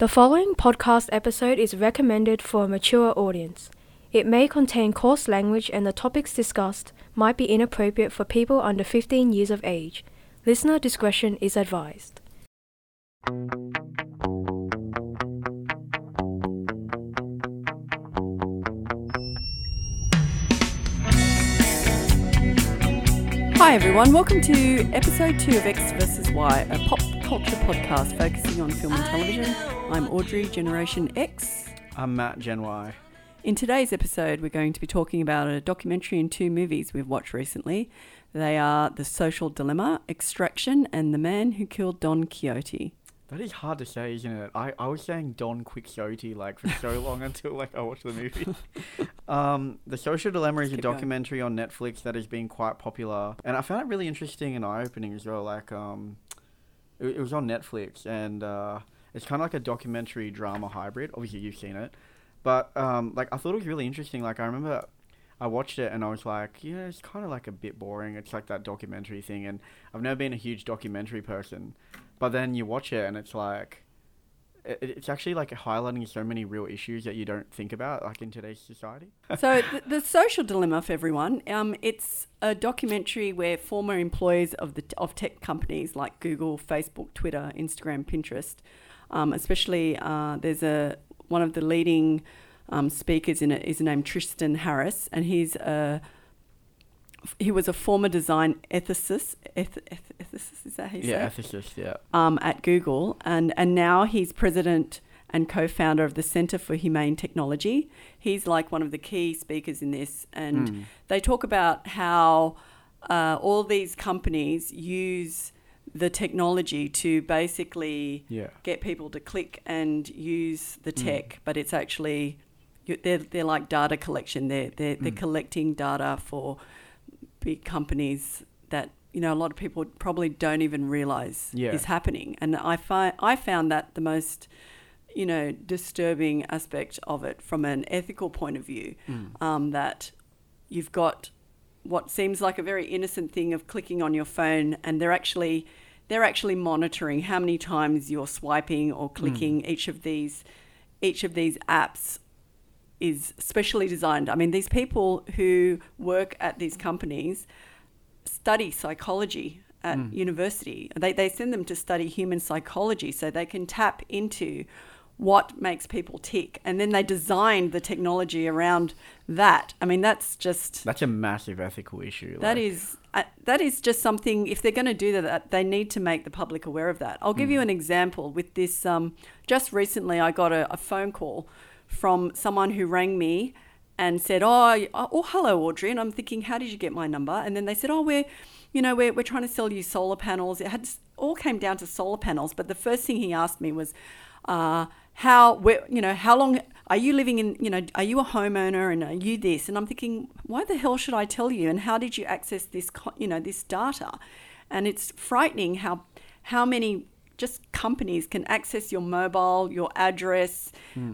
The following podcast episode is recommended for a mature audience. It may contain coarse language and the topics discussed might be inappropriate for people under 15 years of age. Listener discretion is advised. Hi everyone, welcome to episode two of X vs. Y, a pop culture podcast focusing on film and television. I'm Audrey, Generation X. I'm Matt Gen Y. In today's episode, we're going to be talking about a documentary and two movies we've watched recently. They are The Social Dilemma, Extraction, and The Man Who Killed Don Quixote. That is hard to say, isn't it? I, I was saying Don Quixote like for so long until like I watched the movie. um, the Social Dilemma is a keep going. documentary on Netflix that has been quite popular, and I found it really interesting and eye opening as well. Like um, it, it was on Netflix, and uh, it's kind of like a documentary drama hybrid. Obviously, you've seen it, but um, like I thought it was really interesting. Like I remember. I watched it and I was like, you yeah, it's kind of like a bit boring. It's like that documentary thing, and I've never been a huge documentary person. But then you watch it and it's like, it, it's actually like highlighting so many real issues that you don't think about like in today's society. So, the, the Social Dilemma for everyone, um, it's a documentary where former employees of the of tech companies like Google, Facebook, Twitter, Instagram, Pinterest, um, especially uh, there's a one of the leading um, speakers in it is named Tristan Harris, and he's a he was a former design ethicist. Eth, eth, ethicist is that how yeah, ethicist. Yeah. um, at Google, and, and now he's president and co founder of the Center for Humane Technology. He's like one of the key speakers in this, and Mm. they talk about how uh, all these companies use the technology to basically Yeah. get people to click and use the Mm. tech, but it's actually they're, they're like data collection. They're, they're, they're Mm. collecting data for big companies that you know a lot of people probably don't even realize Yeah. is happening. And I find I found that the most you know disturbing aspect of it from an ethical point of view. Mm. Um, that you've got what seems like a very innocent thing of clicking on your phone, and they're actually they're actually monitoring how many times you're swiping or clicking each of these each of these apps is specially designed. I mean, these people who work at these companies study psychology at Mm. university. They, they send them to study human psychology so they can tap into what makes people tick. And then they design the technology around that. I mean, that's just. That's a massive ethical issue. That like- is uh, that is just something. If they're going to do that, they need to make the public aware of that. I'll give you Mm. an example with this. Um, just recently, I got a, a phone call from someone who rang me and said, "Oh, oh, hello, Audrey." And I'm thinking, "How did you get my number?" And then they said, "Oh, we're, you know, we're we're trying to sell you solar panels." It had all came down to solar panels, but the first thing he asked me was, uh, "How, where, you know, how long?" Are you living in, you know, are you a homeowner and are you this? And I'm thinking, why the hell should I tell you? And how did you access this, you know, this data? And it's frightening how how many just companies can access your mobile, your address,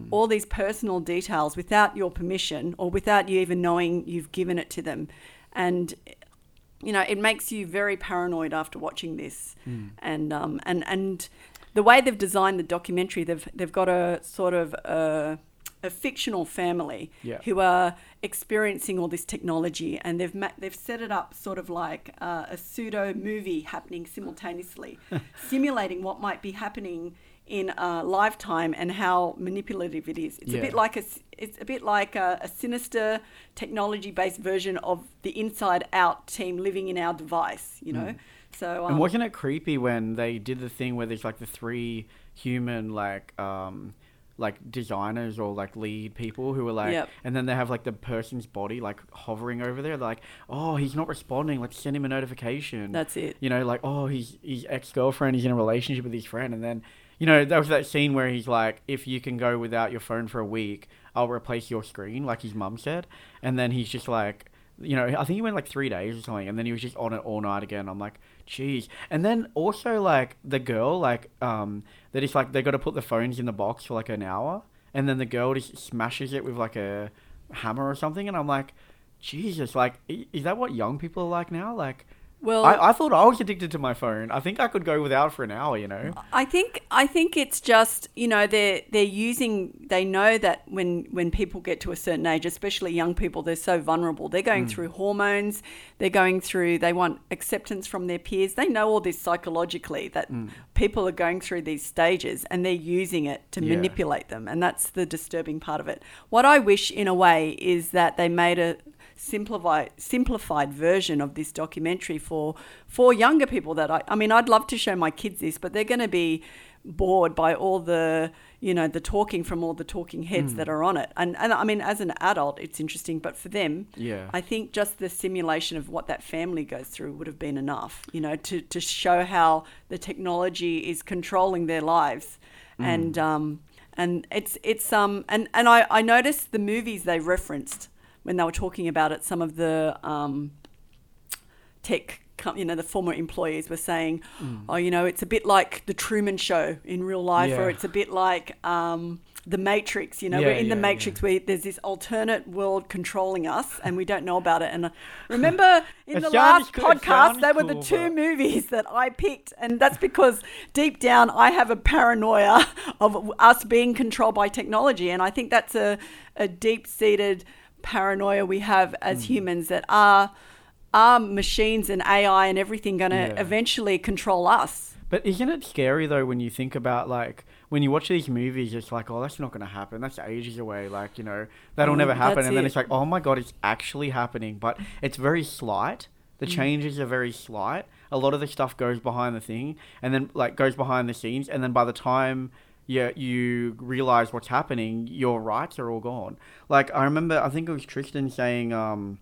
all these personal details without your permission or without you even knowing you've given it to them. And you know, it makes you very paranoid after watching this. And um and and the way they've designed the documentary, they've they've got a sort of a, a fictional family Yeah. who are experiencing all this technology, and they've ma- they've set it up sort of like uh, a pseudo movie happening simultaneously, simulating what might be happening in a lifetime and how manipulative it is. It's a bit like a it's a bit like a, a sinister technology based version of the Inside Out team living in our device. You know, so um, And wasn't it creepy when they did the thing where there's like the three human like um like designers or like lead people who are like Yep. and then they have like the person's body like hovering over there? Like oh he's not responding. Let's send him a notification. That's it. you know like oh he's his ex-girlfriend. He's in a relationship with his friend. And then you know there was that scene where he's like if you can go without your phone for a week i'll replace your screen like his mum said. And then he's just like you know i think he went like three days or something and then he was just on it all night again. I'm like jeez. And then also like the girl like um that is like they got to put the phones in the box for like an hour and then the girl just smashes it with like a hammer or something and i'm like jesus like is that what young people are like now? Like Well, I, I thought I was addicted to my phone. I think I could go without for an hour. You know. I think I think it's just you know they're they're using they know that when when people get to a certain age, especially young people, they're so vulnerable. They're going hmm. through hormones. They're going through. They want acceptance from their peers. They know all this psychologically that hmm. people are going through these stages, and they're using it to Yeah. manipulate them, and that's the disturbing part of it. What I wish, in a way, is that they made a simplified simplified version of this documentary for for younger people that I, I mean I'd love to show my kids this but they're going to be bored by all the you know the talking from all the talking heads that are on it. And and I mean as an adult it's interesting but for them Yeah. I think just the simulation of what that family goes through would have been enough you know to to show how the technology is controlling their lives. And um and it's it's um and and I I noticed the movies they referenced when they were talking about it some of the um tech com- you know the former employees were saying oh you know it's a bit like the truman show in real life or it's a bit like um, the matrix you know Yeah, we're in the yeah, matrix where there's this alternate world controlling us and we don't know about it. And remember in the last podcast they were the two movies that i picked and that's because deep down i have a paranoia of us being controlled by technology and i think that's a, a deep-seated paranoia we have as Hmm. humans that are are machines and AI and everything going to Yeah. eventually control us? But isn't it scary though when you think about like when you watch these movies, it's like, oh, that's not going to happen. That's ages away. Like you know, that'll Mm, never happen. And then it's like, oh my god, it's actually happening. But it's very slight. The Mm. changes are very slight. A lot of the stuff goes behind the thing, and then like goes behind the scenes, and then by the time yeah, you realize what's happening, your rights are all gone. Like I remember, I think it was Tristan saying, um,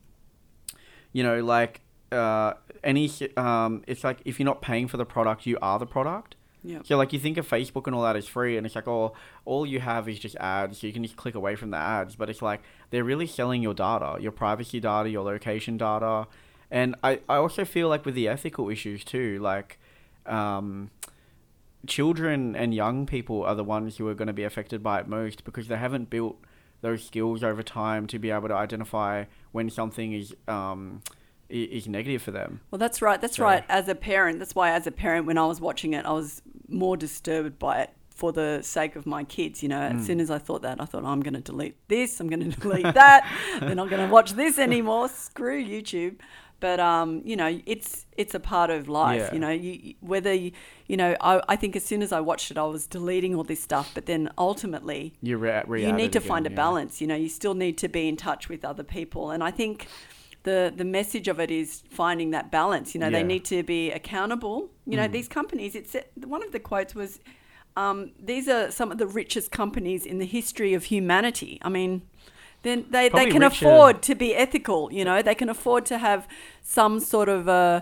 you know, like uh, any, um, it's like if you're not paying for the product, you are the product. Yeah. So like you think of Facebook and all that is free, and it's like, oh, all you have is just ads, so you can just click away from the ads. But it's like they're really selling your data, your privacy data, your location data, and I, I also feel like with the ethical issues too, like, um, children and young people are the ones who are going to be affected by it most because they haven't built those skills over time to be able to identify when something is um is negative for them. Well, that's right. That's So- right. As a parent, that's why, as a parent, when I was watching it, I was more disturbed by it for the sake of my kids. You know, Mm. as soon as I thought that, I thought, I'm going to delete this, I'm going to delete that, they're not going to watch this anymore. Screw YouTube. But um, you know, it's it's a part of life. Yeah. You know, you, whether you, you know, I, I think as soon as I watched it, I was deleting all this stuff. But then ultimately, You re- you need to again, find a yeah. balance you know you still need to be in touch with other people and i think the the message of it is finding that balance you know Yeah. they need to be accountable you know Mm. these companies it's one of the quotes was um, these are some of the richest companies in the history of humanity i mean then they, they can richer- afford to be ethical you know they can afford to have some sort of uh,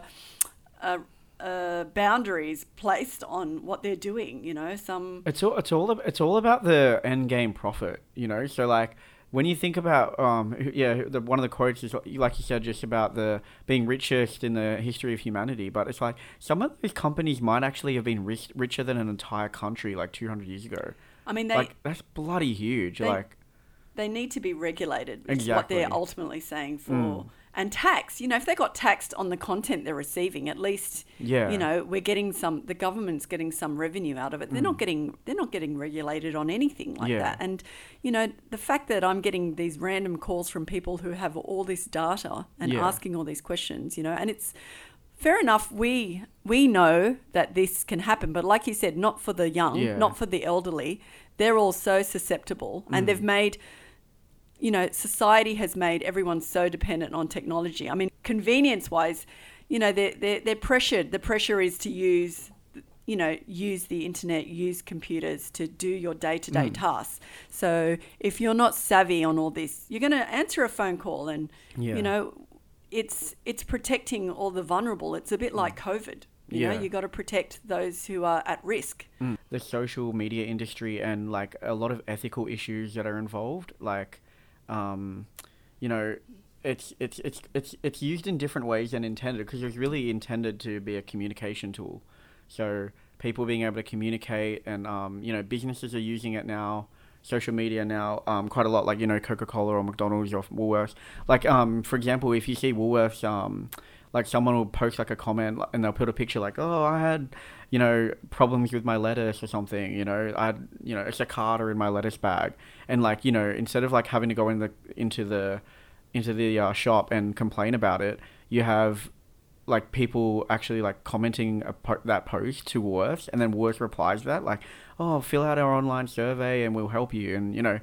uh, uh, boundaries placed on what they're doing you know some It's all it's all it's all about the end game profit, you know. So like when you think about um yeah the, one of the quotes is like you said just about the being richest in the history of humanity, but it's like some of these companies might actually have been rich, richer than an entire country like 200 years ago. i mean they like that's bloody huge. they- like they need to be regulated. Is what they're ultimately saying for Mm. and tax. You know, if they got taxed on the content they're receiving, at least yeah, you know we're getting some. The government's getting some revenue out of it. They're not getting they're not getting regulated on anything like Mm. Yeah. that. And you know the fact that I'm getting these random calls from people who have all this data and Yeah. asking all these questions. You know, and it's fair enough. We we know that this can happen, but like you said, not for the young, Yeah. not for the elderly. They're all so susceptible, and Mm. they've made you know, society has made everyone so dependent on technology. I mean, convenience wise, you know, they're, they're, they're pressured. The pressure is to use, you know, use the internet, use computers to do your day to day tasks. So if you're not savvy on all this, you're going to answer a phone call and, Yeah. you know, it's, it's protecting all the vulnerable. It's a bit like COVID. You know, Yeah. you got to protect those who are at risk. Mm. the social media industry and like a lot of ethical issues that are involved like um you know it's it's it's it's it's used in different ways than intended because it was really intended to be a communication tool so people being able to communicate and um you know businesses are using it now social media now um, quite a lot, like you know Coca Cola or McDonald's or Woolworths. Like um, for example, if you see Woolworths, um, like someone will post like a comment and they'll put a picture like, oh, I had you know problems with my lettuce or something. You know, I had you know a cicada in my lettuce bag, and like you know instead of like having to go in the into the into the uh, shop and complain about it, you have like people actually like commenting po- that post to Woolworths, and then Woolworths replies to that like, "Oh, fill out our online survey and we'll help you." And you know,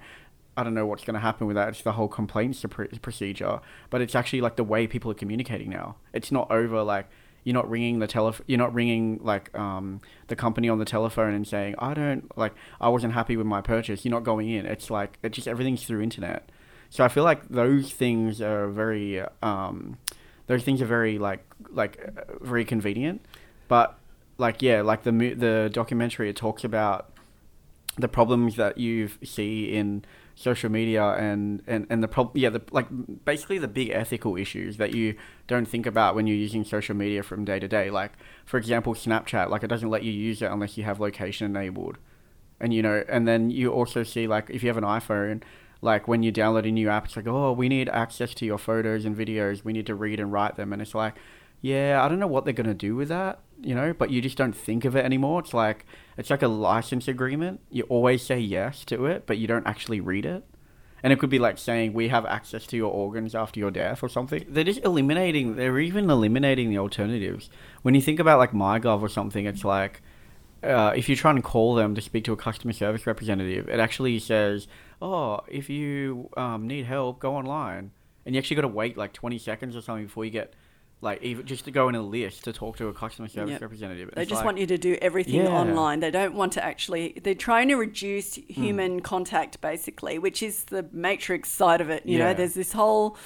I don't know what's going to happen with that. It's the whole complaints pr- procedure, but it's actually like the way people are communicating now. It's not over like you're not ringing the telephone. You're not ringing like um the company on the telephone and saying, "I don't like I wasn't happy with my purchase." You're not going in. It's like it's just everything's through internet. So I feel like those things are very um those things are very like like uh, very convenient, but like yeah, like the the documentary it talks about the problems that you see in social media and and and the problem yeah the like basically the big ethical issues that you don't think about when you're using social media from day to day like for example snapchat like it doesn't let you use it unless you have location enabled and you know and then you also see like if you have an iphone like when you download a new app, it's like, oh, we need access to your photos and videos. We need to read and write them. And it's like, yeah, I don't know what they're gonna do with that, you know. But you just don't think of it anymore. It's like it's like a license agreement. You always say yes to it, but you don't actually read it. And it could be like saying we have access to your organs after your death or something. They're just eliminating. They're even eliminating the alternatives. When you think about like MyGov or something, it's like uh, if you try and call them to speak to a customer service representative, it actually says oh, if you um, need help, go online. And you actually got to wait like 20 seconds or something before you get, like, even just to go in a list to talk to a customer service yep. representative. They just like, want you to do everything yeah. online. They don't want to actually, they're trying to reduce hmm. human mm. contact, basically, which is the matrix side of it. You yeah. know, there's this whole,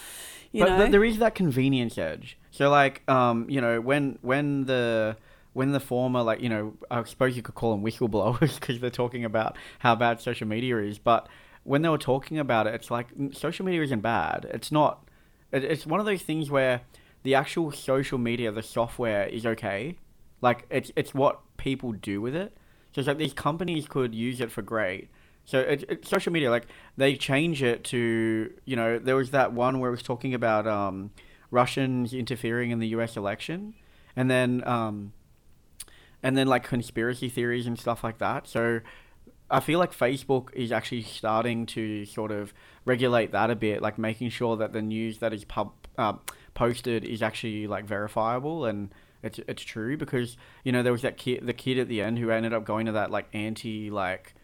you but know. But there is that convenience edge. So, like, um, you know, when, when the, when the former, like, you know, I suppose you could call them whistleblowers because they're talking about how bad social media is, but when they were talking about it, it's like social media isn't bad. It's not. it's one of those things where the actual social media, the software is okay. Like it's it's what people do with it. So it's like these companies could use it for great. So it's it, social media, like they change it to you know there was that one where it was talking about um, Russians interfering in the U.S. election, and then um, and then like conspiracy theories and stuff like that. So I feel like Facebook is actually starting to sort of regulate that a bit, like making sure that the news that is pub uh, posted is actually like verifiable and it's it's true because you know there was that kid, the kid at the end who ended up going to that like anti like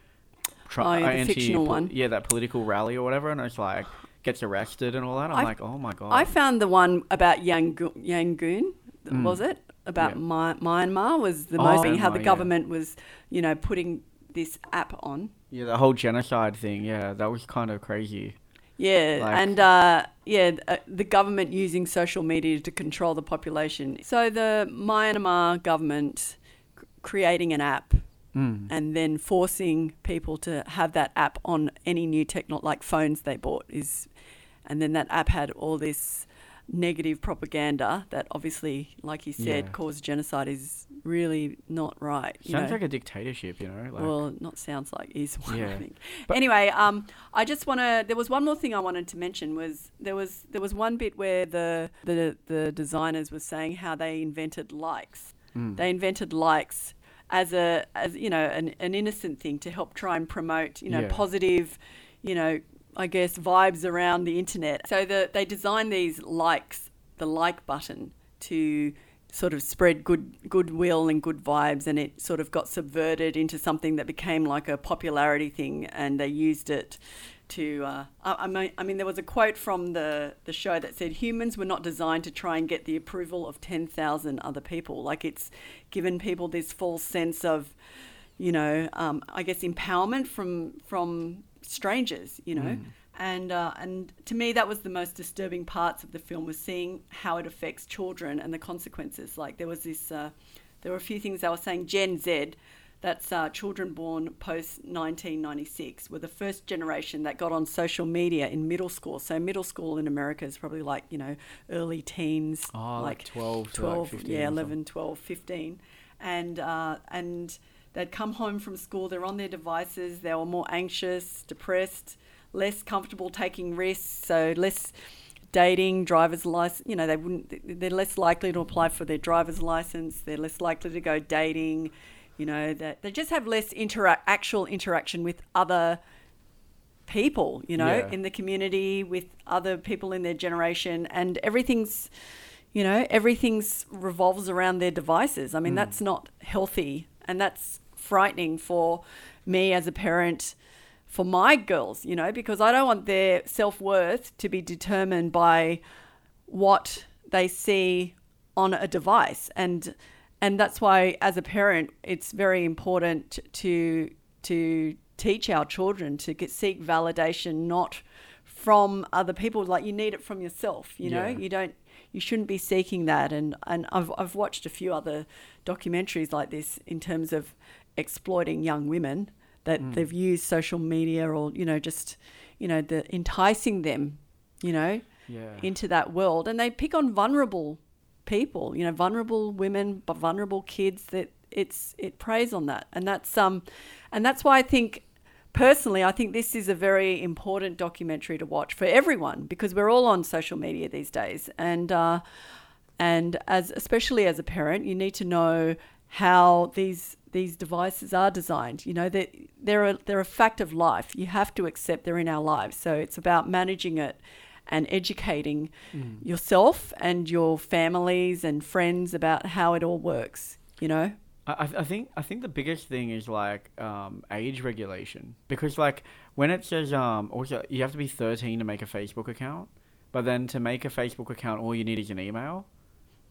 Trump, oh, yeah, anti, fictional one, yeah, that political rally or whatever, and it's like gets arrested and all that. I'm I, like, oh my god. I found the one about Yangon, Yangon mm. was it? About yeah. My, Myanmar was the oh, most thing, how the government yeah. was, you know, putting this app on. Yeah, the whole genocide thing. Yeah, that was kind of crazy. Yeah, like, and uh, yeah, uh, the government using social media to control the population. So the Myanmar government c- creating an app mm. and then forcing people to have that app on any new technology, like phones they bought, is, and then that app had all this negative propaganda that obviously, like you said, yeah. caused genocide is really not right. sounds know? like a dictatorship, you know. Like well, not sounds like is one. Yeah. I think. But anyway, um, I just want to. There was one more thing I wanted to mention was there was there was one bit where the the the designers were saying how they invented likes. Mm. They invented likes as a as you know an, an innocent thing to help try and promote you know yeah. positive you know I guess, vibes around the internet. So the, they designed these likes, the like button, to sort of spread good goodwill and good vibes, and it sort of got subverted into something that became like a popularity thing, and they used it to. Uh, I, mean, I mean, there was a quote from the the show that said humans were not designed to try and get the approval of ten thousand other people. Like it's given people this false sense of, you know, um, I guess empowerment from from strangers, you know. Mm. And uh, and to me, that was the most disturbing parts of the film was seeing how it affects children and the consequences. Like there was this, uh, there were a few things they were saying. Gen Z, that's uh, children born post 1996, were the first generation that got on social media in middle school. So middle school in America is probably like you know early teens, oh, like, 12, 12, like yeah, 11, 12, 15, and uh, and they'd come home from school, they're on their devices, they were more anxious, depressed, less comfortable taking risks, so less dating, driver's license. You know, they wouldn't. They're less likely to apply for their driver's license. They're less likely to go dating. You know, that they just have less interact, actual interaction with other people. You know, Yeah. in the community with other people in their generation, and everything's. You know, everything's revolves around their devices. I mean, hmm. that's not healthy, and that's frightening for me as a parent for my girls, you know, because I don't want their self worth to be determined by what they see on a device. And and that's why as a parent it's very important to to teach our children to get seek validation not from other people like you need it from yourself you know Yeah. you don't you shouldn't be seeking that and and I've I've watched a few other documentaries like this in terms of exploiting young women that Mm. they've used social media or you know just you know the enticing them you know Yeah. into that world and they pick on vulnerable people you know vulnerable women but vulnerable kids that it's it preys on that and that's um and that's why i think personally i think this is a very important documentary to watch for everyone because we're all on social media these days. And uh and as especially as a parent you need to know how these these devices are designed. You know that they're a, they're a fact of life. You have to accept they're in our lives. So it's about managing it and educating yourself and your families and friends about how it all works you know I, I- think I think the biggest thing is like um, age regulation because like when it says um also you have to be 13 to make a Facebook account, but then to make a Facebook account all you need is an email.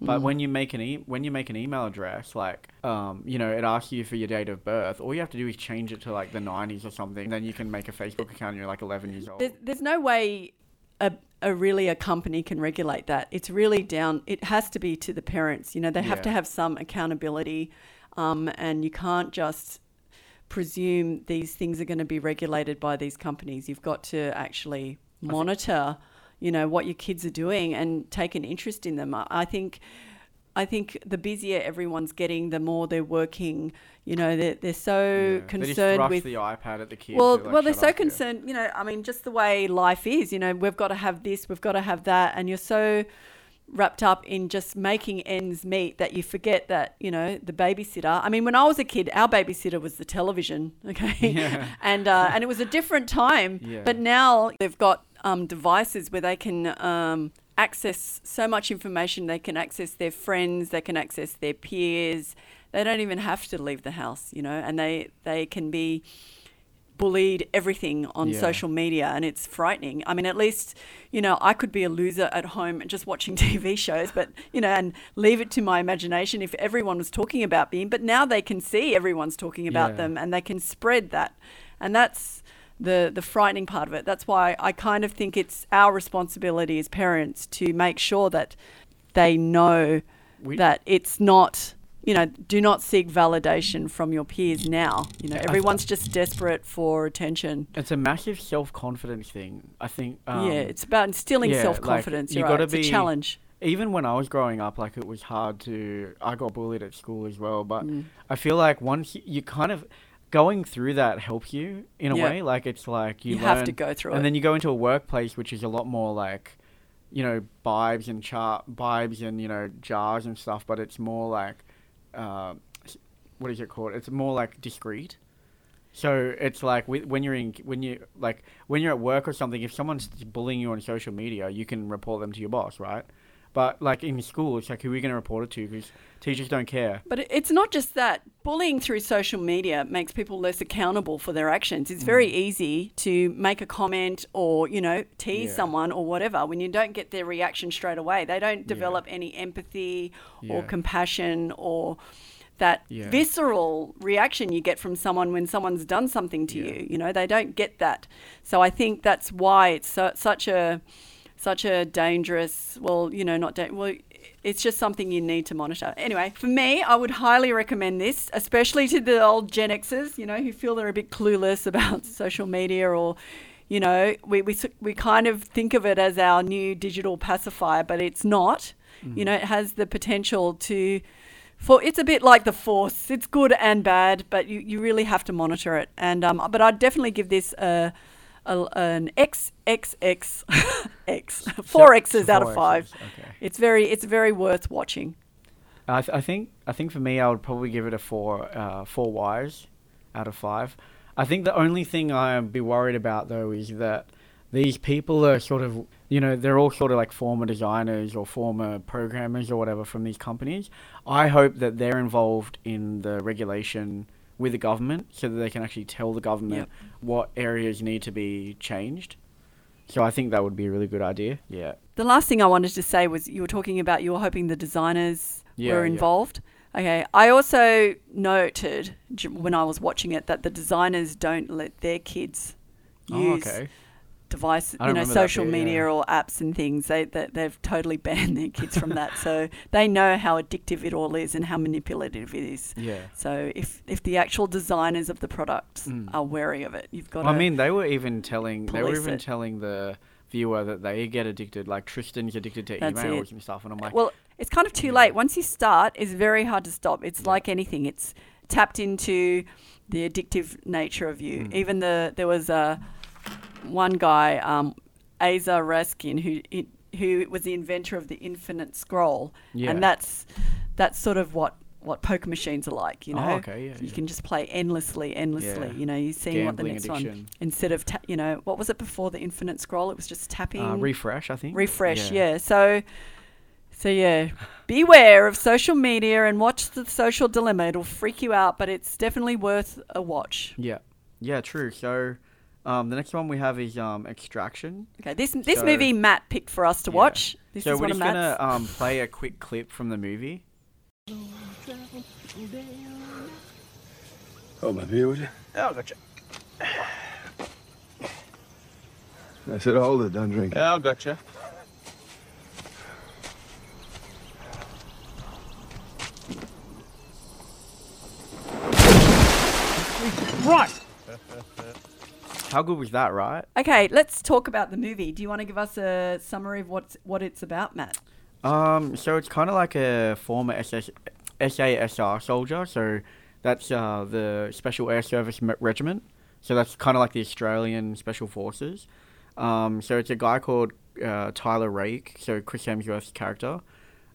But when you make an e- when you make an email address, like um, you know, it asks you for your date of birth. All you have to do is change it to like the 90s or something. Then you can make a Facebook account. and You're like 11 years old. there's, there's no way a, a really a company can regulate that. It's really down it has to be to the parents you know they have to have some accountability um, and you can't just presume these things are going to be regulated by these companies. You've got to actually monitor you know what your kids are doing and take an interest in them. I I think I think the busier everyone's getting, the more they're working. You know, they're, they're so Yeah. They just concerned thrust with the iPad at the kids. well, They're like, well, they're "Shut so up," yeah. concerned. You know, I mean, just the way life is. You know, we've got to have this, we've got to have that, and you're so wrapped up in just making ends meet that you forget that you know the babysitter. I mean, when I was a kid, our babysitter was the television. Okay, Yeah. and uh, and it was a different time. Yeah. But now they've got um, devices where they can. Um, access so much information. They can access their friends they can access their peers. They don't even have to leave the house you know and they they can be bullied everything on Yeah. social media and it's frightening. I mean at least you know i could be a loser at home just watching tv shows but you know and leave it to my imagination if everyone was talking about me. But now they can see everyone's talking about Yeah. them and they can spread that. And that's the the frightening part of it that's why i kind of think it's our responsibility as parents to make sure that they know We- that it's not you know do not seek validation from your peers now you know everyone's just desperate for attention It's a massive self confidence thing. I think. Um, yeah it's about instilling yeah, self-confidence you you're gotta it's be- a challenge even when I was growing up, like it was hard to. I got bullied at school as well, but Mm. I feel like once you, you kind of going through that help you in a Yeah. way. Like it's like you, you, have to go through and it then you go into a workplace which is a lot more like, you know, vibes and char vibes and you know jars and stuff, but it's more like, uh, what is it called? It's more like discreet. So it's like when you're in when you like when you're at work or something, if someone's bullying you on social media, you can report them to your boss, right? But like in school, it's like who are we going to report it to? Because teachers don't care. But it's not just that. Bullying through social media makes people less accountable for their actions. It's very mm. easy to make a comment or, you know, tease Yeah. someone or whatever when you don't get their reaction straight away. They don't develop any empathy or Yeah. compassion or that Yeah. visceral reaction you get from someone when someone's done something to Yeah. you. You know, they don't get that. So I think that's why it's so, such a such a dangerous well you know not da- well it's just something you need to monitor anyway for me i would highly recommend this especially to the old gen xers you know who feel they're a bit clueless about social media or you know we, we, we kind of think of it as our new digital pacifier but it's not you know it has the potential to for it's a bit like the force. It's good and bad, but you, you really have to monitor it. And um, but I'd definitely give this a, a an X X X X four X's out of five. X's, Okay. It's very it's very worth watching. I, th- I think I think for me, I would probably give it a four uh, four Ys out of five. I think the only thing I'd be worried about though is that these people are sort of you know they're all sort of like former designers or former programmers or whatever from these companies. I hope that they're involved in the regulation with the government so that they can actually tell the government what areas need to be changed. So I think that would be a really good idea. Yeah. The last thing I wanted to say was you were talking about you were hoping the designers Yeah, were yeah. involved. Okay, I also noted when I was watching it that the designers don't let their kids Oh, use okay. Device, you know, social bit, media yeah. or apps and things. They, they they've totally banned their kids from that, so they know how addictive it all is and how manipulative it is. Yeah. So if if the actual designers of the products Mm. are wary of it, you've got. I to, mean, they were even telling they were even it. telling the viewer that they get addicted. Like Tristan's addicted to That's emails it. and stuff, and I'm like, well, it's kind of too Yeah. late. Once you start, it's very hard to stop. It's Yeah. like anything. It's tapped into the addictive nature of you. Mm. Even the there was a one guy, um, Aza Raskin, who who was the inventor of the infinite scroll, yeah, and that's that's sort of what what poker machines are like. You Oh, know, okay, yeah, you yeah. can just play endlessly, endlessly. You know, you're see what the Gambling next one addiction. instead of ta- you know what was it before the infinite scroll? It was just tapping Uh, refresh, I think. refresh yeah. so so yeah beware of social media and watch the social dilemma it'll freak you out but it's definitely worth a watch Yeah, yeah, true. So, um, the next one we have is um, Extraction. okay this this So- movie matt picked for us to Yeah. watch this so is we're one of just matt's gonna um, play a quick clip from the movie. Oh, my beer, would you? Yeah, I gotcha. I said, hold it, don't drink. Yeah, I gotcha. Right. How good was that, right? okay let's talk about the movie do you want to give us a summary of what's what it's about matt Um, so it's kind of like a former SS, SASR soldier. So that's uh, the Special Air Service Regiment. So that's kind of like the Australian Special Forces. Um, so it's a guy called uh, Tyler Rake. So Chris Hemsworth's character.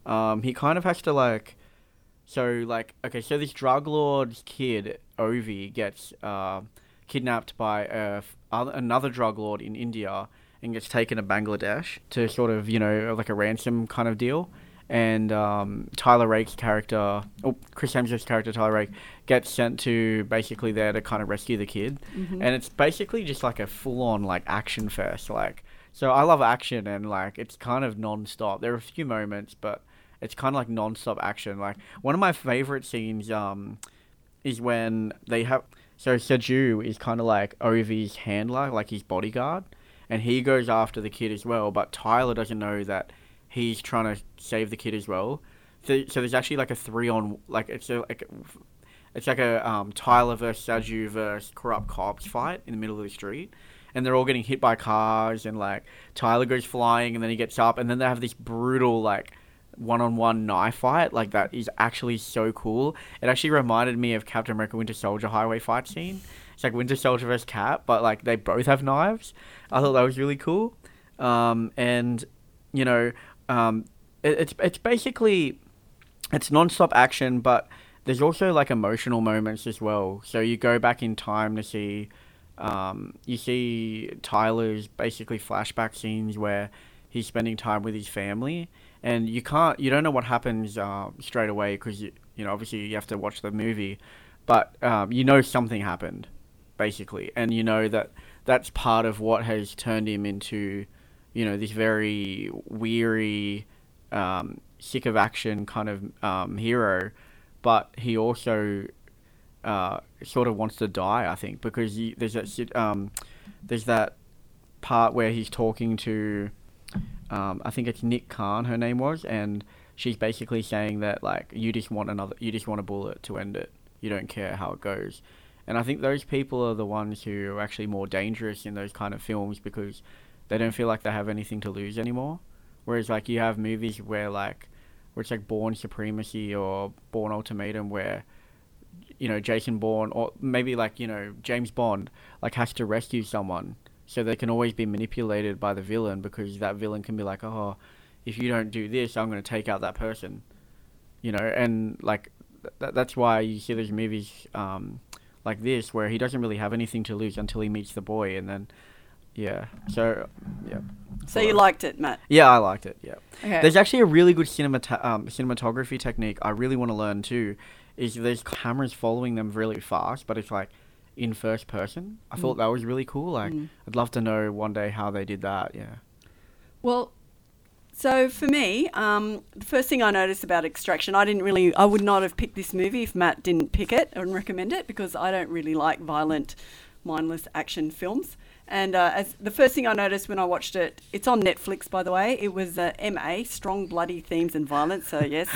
Um, he kind of has to like, so like okay, so this drug lord's kid Ovi gets uh, kidnapped by a another drug lord in India and gets taken to Bangladesh to sort of you know like a ransom kind of deal. And um, Tyler Rake's character, oh Chris Hemsworth's character Tyler Rake, gets sent to basically there to kind of rescue the kid, Mm-hmm. and it's basically just like a full-on like action fest. Like, so I love action and like it's kind of non-stop. There are a few moments, but it's kind of like non-stop action. Like one of my favorite scenes um, is when they have so Saju is kind of like Ovi's handler, like his bodyguard, and he goes after the kid as well. But Tyler doesn't know that he's trying to save the kid as well. So, so there's actually like a three on like it's a, like it's like a um, Tyler versus Saju versus corrupt cops fight in the middle of the street, and they're all getting hit by cars, and like Tyler goes flying, and then he gets up, and then they have this brutal like one-on-one knife fight like that is actually so cool. It actually reminded me of Captain America Winter Soldier highway fight scene. It's like Winter Soldier versus Cap, but like they both have knives. I thought that was really cool. Um, and you know, um, it, it's it's basically it's non-stop action, but there's also like emotional moments as well. So you go back in time to see, um, you see Tyler's basically flashback scenes where he's spending time with his family, and you can't, you don't know what happens uh, straight away because you, you know, obviously you have to watch the movie, but um, you know something happened, basically, and you know that that's part of what has turned him into, you know, this very weary, um, sick of action kind of um, hero, but he also uh, sort of wants to die. I think because he, there's that um, there's that part where he's talking to, um, I think it's Nik Khan, her name was, and she's basically saying that like you just want another, you just want a bullet to end it. You don't care how it goes. And I think those people are the ones who are actually more dangerous in those kind of films because they don't feel like they have anything to lose anymore. Whereas like you have movies where like it's like Bourne Supremacy or Bourne Ultimatum, where you know Jason Bourne or maybe like you know James Bond like has to rescue someone, so they can always be manipulated by the villain because that villain can be like, oh, if you don't do this, I'm going to take out that person, you know, and like th- that's why you see those movies um, like this where he doesn't really have anything to lose until he meets the boy, and then yeah, so yeah. So you liked it, Matt? Yeah, I liked it. Yeah. Okay. There's actually a really good cinemata- um, cinematography technique I really want to learn too. Is there's cameras following them really fast, but it's like in first person. I thought that was really cool. Like, I'd love to know one day how they did that. Yeah. Well, so for me, um, the first thing I noticed about Extraction, I didn't really, I would not have picked this movie if Matt didn't pick it and recommend it because I don't really like violent, mindless action films. And uh, as the first thing I noticed when I watched it, it's on Netflix, by the way. It was uh, MA, Strong Bloody Themes and Violence. So yes,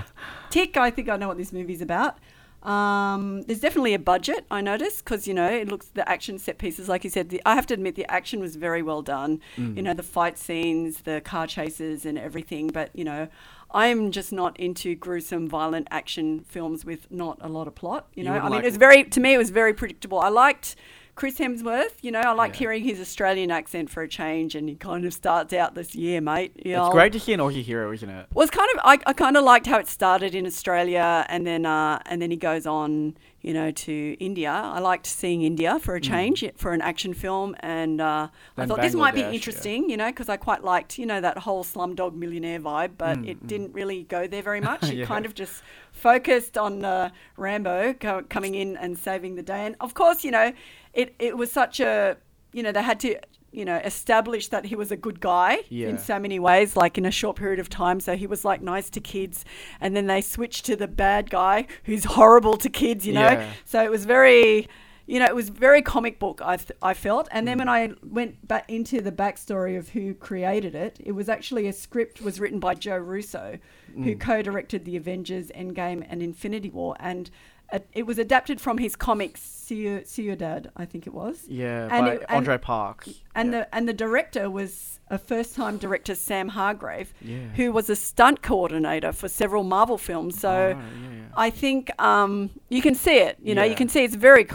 tick. I think I know what this movie's about. Um, there's definitely a budget. I noticed because you know it looks the action set pieces, like you said. The, I have to admit the action was very well done. You know the fight scenes, the car chases, and everything. But you know, I'm just not into gruesome, violent action films with not a lot of plot. You You know, would I mean, like- it was very to me it was very predictable. I liked. Chris Hemsworth, you know, I liked Yeah. hearing his Australian accent for a change, and he kind of starts out this year, mate. You know, It's great to hear an Aussie hero, isn't it? was kind of I, I kind of liked how it started in Australia and then uh, and then he goes on you know to India. I liked seeing India for a change for an action film and uh, I thought this might be Bangladesh, yeah. interesting you know because I quite liked you know that whole Slumdog Millionaire vibe, but it didn't really go there very much. It kind of just focused on uh, Rambo co- coming in and saving the day, and of course you know it it was such a you know they had to. You know, establish that he was a good guy Yeah. in so many ways, like in a short period of time. So he was like nice to kids, and then they switched to the bad guy who's horrible to kids. You know, Yeah. so it was very, you know, it was very comic book. I th- I felt, and Mm. then when I went back into the backstory of who created it, it was actually a script was written by Joe Russo, Mm. who co-directed the Avengers, Endgame, and Infinity War, and. It, it was adapted from his comic Ciudad, I think it was. Yeah, And by it- and- Andre Parks. And yeah. the and the director was a first time director, Sam Hargrave, Yeah. who was a stunt coordinator for several Marvel films. So Oh, yeah. I think um, you can see it. You know, you can see it's very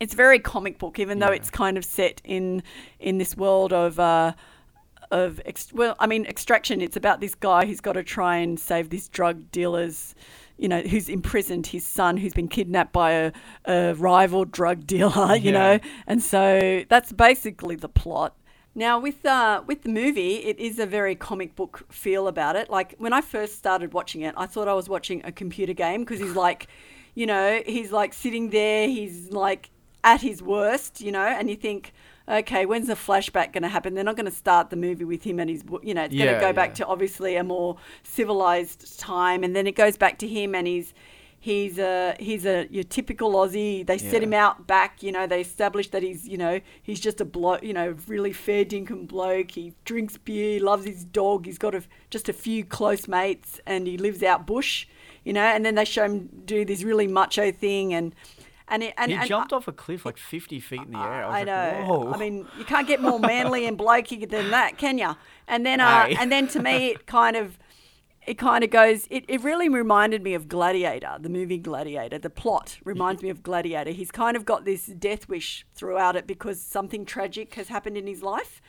it's very comic book, even though it's kind of set in in this world of. Uh, of ex- well, I mean, extraction. It's about this guy who's got to try and save this drug dealer's, you know, who's imprisoned his son, who's been kidnapped by a, a rival drug dealer. You Yeah. know, and so that's basically the plot. Now with uh, with the movie, it is a very comic book feel about it. Like when I first started watching it, I thought I was watching a computer game because he's like, you know, he's like sitting there, he's like at his worst, you know, and you think, okay, when's the flashback going to happen? They're not going to start the movie with him and his, you know, it's going to Yeah, go back to obviously a more civilized time, and then it goes back to him and he's. He's a he's a your typical Aussie. They set him out back. You know, they establish that he's you know he's just a bloke. You know, really fair dinkum bloke. He drinks beer, loves his dog. He's got a, just a few close mates, and he lives out bush. You know, and then they show him do this really macho thing, and and it, and he and jumped off a cliff like 50 feet in the air. I, was I like, know. Whoa. I mean, you can't get more manly and blokey than that, can you? And then, uh, Aye. and then to me, it kind of, it kind of goes. It, it really reminded me of Gladiator, the movie Gladiator. The plot reminds me of Gladiator. He's kind of got this death wish throughout it because something tragic has happened in his life,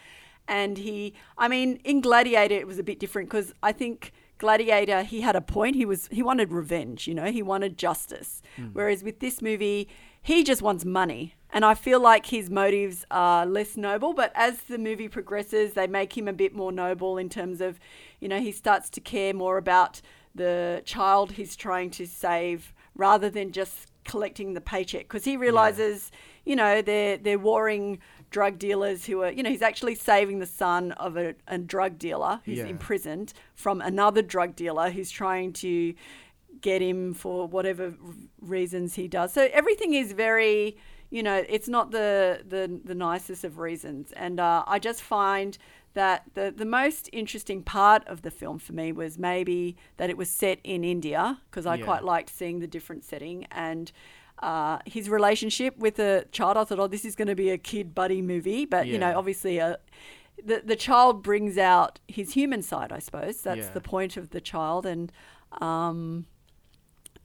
and he. I mean, in Gladiator, it was a bit different because I think. Gladiator, he had a point. He was he wanted revenge, you know, he wanted justice. Hmm. Whereas with this movie, he just wants money. And I feel like his motives are less noble, but as the movie progresses, they make him a bit more noble in terms of, you know, he starts to care more about the child he's trying to save rather than just collecting the paycheck because he realizes, you know, they're they're warring drug dealers who are, you know, he's actually saving the son of a, a drug dealer who's Yeah. imprisoned from another drug dealer who's trying to get him for whatever reasons he does. So everything is very, you know, it's not the the, the nicest of reasons. And uh, I just find that the the most interesting part of the film for me was maybe that it was set in India because I Yeah. quite liked seeing the different setting and. Uh, his relationship with the child, I thought, oh, this is going to be a kid buddy movie, but you know, obviously, uh, the the child brings out his human side. I suppose that's Yeah. the point of the child, and um,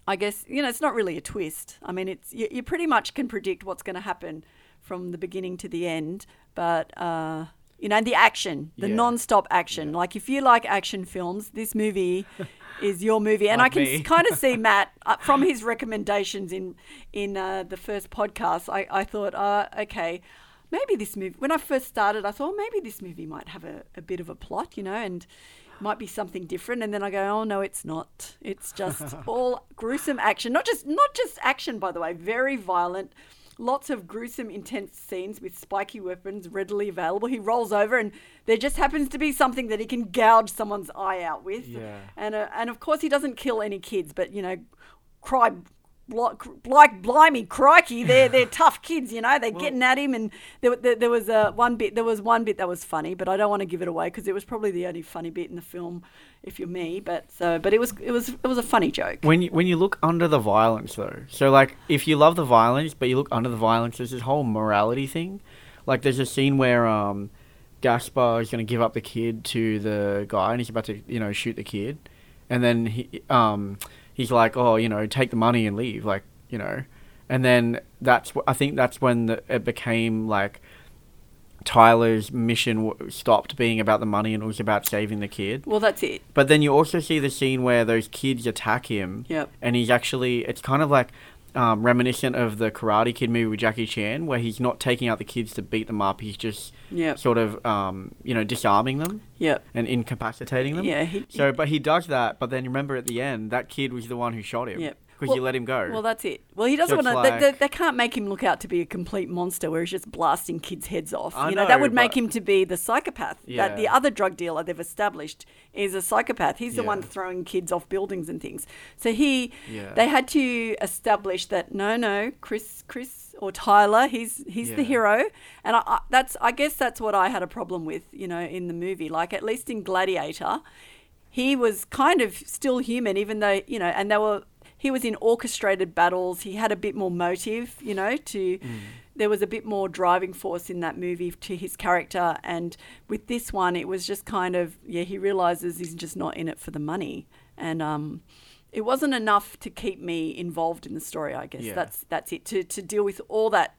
I guess you know it's not really a twist. I mean, it's you, you pretty much can predict what's going to happen from the beginning to the end, but uh, you know the action, the Yeah. non-stop action. Like if you like action films, this movie is your movie, and Like I can kind of see Matt uh, from his recommendations in in uh, the first podcast. I I thought, uh, okay. Maybe this movie, when I first started, I thought maybe this movie might have a, a bit of a plot, you know, and might be something different. And then I go, oh no, it's not. It's just all gruesome action. Not just not just action, by the way. Very violent. Lots of gruesome, intense scenes with spiky weapons readily available. He rolls over, and there just happens to be something that he can gouge someone's eye out with. Yeah. And uh, and of course, he doesn't kill any kids, but you know, cry. Like blimey, crikey! They're they're tough kids, you know. They're getting at him, and there, there, there was uh, one bit. There was one bit that was funny, but I don't want to give it away because it was probably the only funny bit in the film, if you're me. But so, but it was it was it was a funny joke. When you, when you look under the violence though, so like if you love the violence but you look under the violence, there's this whole morality thing. Like there's a scene where um, Gaspar is going to give up the kid to the guy and he's about to you know shoot the kid, and then he um he's like oh you know take the money and leave like you know, and then that's I think that's when the, it became like. Tyler's mission w- stopped being about the money and it was about saving the kid. Well, that's it. But then you also see the scene where those kids attack him. Yep. And he's actually, it's kind of like um, reminiscent of the Karate Kid movie with Jackie Chan, where he's not taking out the kids to beat them up. He's just Yep. sort of, um, you know, disarming them Yep. and incapacitating them. Yeah. He, So, but he does that. But then you remember at the end, that kid was the one who shot him. Yep. Because Well- you let him go. Well, that's it. Well, he doesn't want to. they, like- they, they can't make him look out to be a complete monster, where he's just blasting kids' heads off. I you know, that know, would make him to be the psychopath. That the other drug dealer they've established is a psychopath. He's the one throwing kids off buildings and things. So he, Yeah. they had to establish that no, no, Chris, Chris or Tyler, he's he's the hero, and I, I, that's I guess that's what I had a problem with. You know, in the movie, like at least in Gladiator he was kind of still human, even though you know, and they were. He was in orchestrated battles. He had a bit more motive, you know. To there was a bit more driving force in that movie to his character, and with this one, it was just kind of yeah. He realizes he's just not in it for the money, and um, it wasn't enough to keep me involved in the story. I guess Yeah. that's that's it. To to deal with all that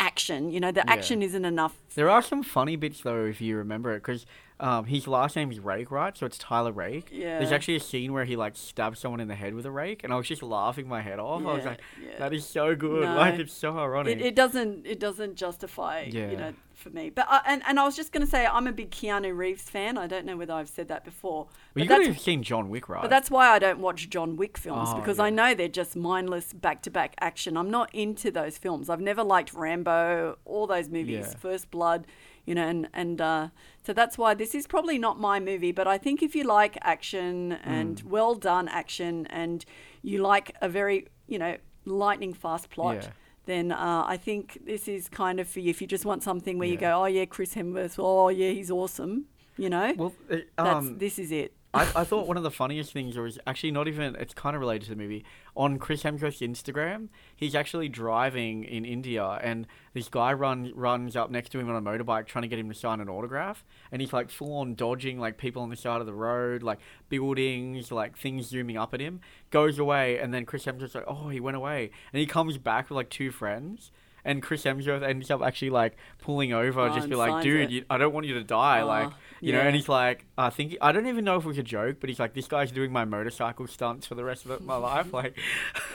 action, you know, the action isn't enough. There are some funny bits though, if you remember it, because um, his last name is Rake, right? So it's Tyler Rake. Yeah. There's actually a scene where he like stabs someone in the head with a rake, and I was just laughing my head off. I was like, yeah. "That is so good! No. Like it's so ironic." It, it doesn't it doesn't justify Yeah. you know for me. But I, and and I was just going to say I'm a big Keanu Reeves fan. I don't know whether I've said that before. well, But you could that's, have seen John Wick, right? but that's why I don't watch John Wick films Oh, because yeah. I know they're just mindless back to back action. I'm not into those films. I've never liked Rambo, all those movies, Yeah. First Blood, you know, and and uh, so that's why this is probably not my movie. But I think if you like action and Mm. well done action and you like a very you know lightning fast plot Yeah. Then uh, I think this is kind of for you. If you just want something where you go, oh yeah, Chris Hemsworth, oh yeah, he's awesome, you know, well, it, that's um, this is it. I, I thought one of the funniest things was actually not even it's kind of related to the movie. On Chris Hemsworth's Instagram he's actually driving in India and this guy run, runs up next to him on a motorbike trying to get him to sign an autograph. And he's like full on dodging like people on the side of the road like buildings like things zooming up at him. Goes away and then Chris Hemsworth's like oh he went away. And he comes back with like two friends and Chris Hemsworth ends up actually like pulling over, Oh, just be like, "Dude, you, I don't want you to die." Oh, like, you know, and he's like, I think I don't even know if it was a joke, but he's like, this guy's doing my motorcycle stunts for the rest of my life. Like,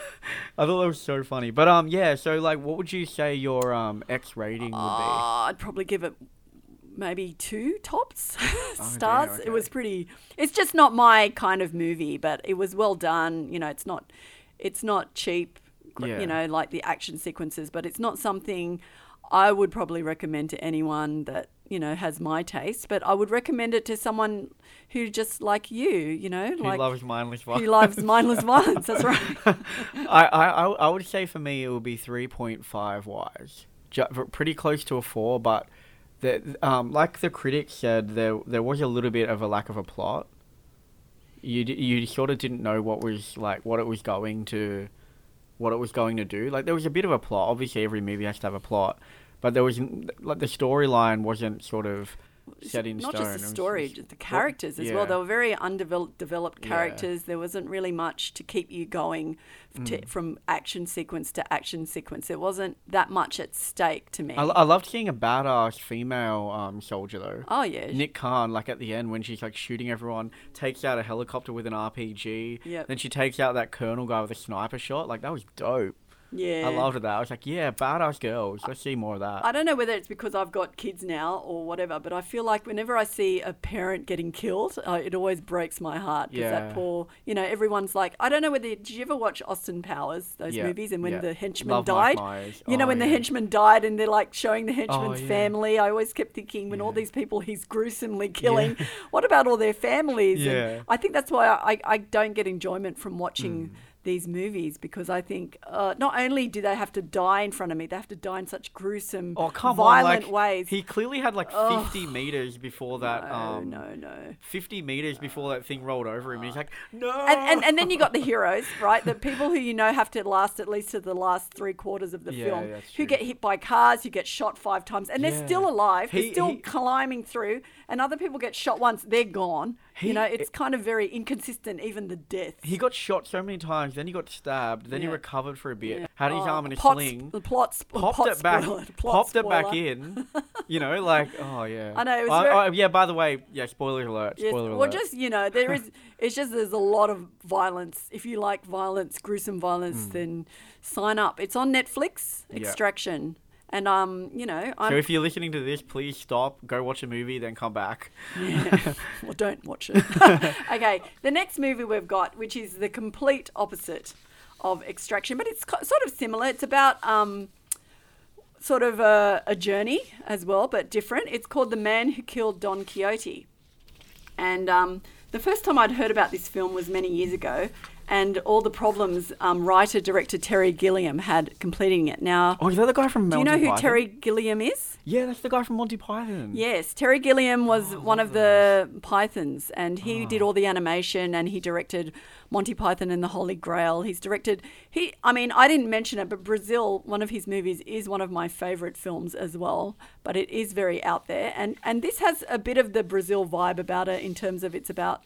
I thought that was so funny. But um, yeah. So like, what would you say your um X rating would be? Uh, I'd probably give it maybe two tops damn, stars. It was pretty. It's just not my kind of movie, but it was well done. You know, it's not, it's not cheap. Yeah. You know, like the action sequences, but it's not something I would probably recommend to anyone that you know has my taste. But I would recommend it to someone who just like you. You know, Who like loves mindless violence? who loves mindless violence. That's right. I, I I would say for me it would be three point five wise, Ju- pretty close to a four. But the um like the critics said, there there was a little bit of a lack of a plot. You you sort of didn't know what was like what it was going to, what it was going to do. Like there was a bit of a plot. Obviously, every movie has to have a plot, but there was like the storyline wasn't sort of set not stone. just the story, just- the characters as well. They were very undeveloped developed Yeah. characters. There wasn't really much to keep you going f- Mm. from action sequence to action sequence. There wasn't that much at stake to me. I, I loved seeing a badass female um, soldier though. oh yeah, Nik Khan, like at the end when she's like shooting everyone, takes out a helicopter with an RPG. Yep. Then she takes out that colonel guy with a sniper shot. Like that was dope. Yeah. I loved that. I was like, yeah, badass girls. Let's see more of that. I don't know whether it's because I've got kids now or whatever, but I feel like whenever I see a parent getting killed, uh, it always breaks my heart because Yeah. that poor, you know, everyone's like, I don't know whether did you ever watch Austin Powers those Yeah, movies and when yeah. the henchman Love died, you know, Oh, when the henchman died and they're like showing the henchman's yeah. family, I always kept thinking when all these people he's gruesomely killing, what about all their families? Yeah. And I think that's why I, I don't get enjoyment from watching. These movies because I think uh, not only do they have to die in front of me, they have to die in such gruesome, Oh come violent on! Like, ways. He clearly had like Ugh. 50 meters before that. no, um, no, no. 50 meters before that thing rolled over him. And he's like, no. And, and and then you got the heroes, right? The people who you know have to last at least to the last three quarters of the Yeah, film, who get hit by cars, who get shot five times, and they're Yeah. still alive. He- they're still he- climbing through, and other people get shot once, they're gone. He- you know, it's kind of very inconsistent, even the death. He got shot so many times, then he got stabbed, then he recovered for a bit, Yeah. had his Oh, arm in a plot sling, the plot, sp- popped plot it back, spoiler, popped it back in. You know, like oh yeah. I know, it was I- very- oh, yeah, by the way, yeah. Spoiler alert. Yes, Spoiler well, alert. just you know, there is. It's just there's a lot of violence. If you like violence, gruesome violence, hmm. then sign up. It's on Netflix. Extraction. Yeah. And um, you know, I'm so if you're listening to this, please stop, go watch a movie, then come back. well, don't watch it. okay, the next movie we've got, which is the complete opposite of Extraction, but it's sort of similar. It's about um, sort of a, a journey as well, but different. It's called The Man Who Killed Don Quixote. And um, the first time I'd heard about this film was many years ago, and all the problems um, writer director Terry Gilliam had completing it. Now, Oh, is that the guy from do you know who Python? Terry Gilliam is? Yeah, that's the guy from Monty Python. Yes, Terry Gilliam was one of the Pythons, and he did all the animation, and he directed Monty Python and the Holy Grail. He's directed he. I mean, I didn't mention it, but Brazil, one of his movies, is one of my favorite films as well. But it is very out there, and and this has a bit of the Brazil vibe about it in terms of it's about,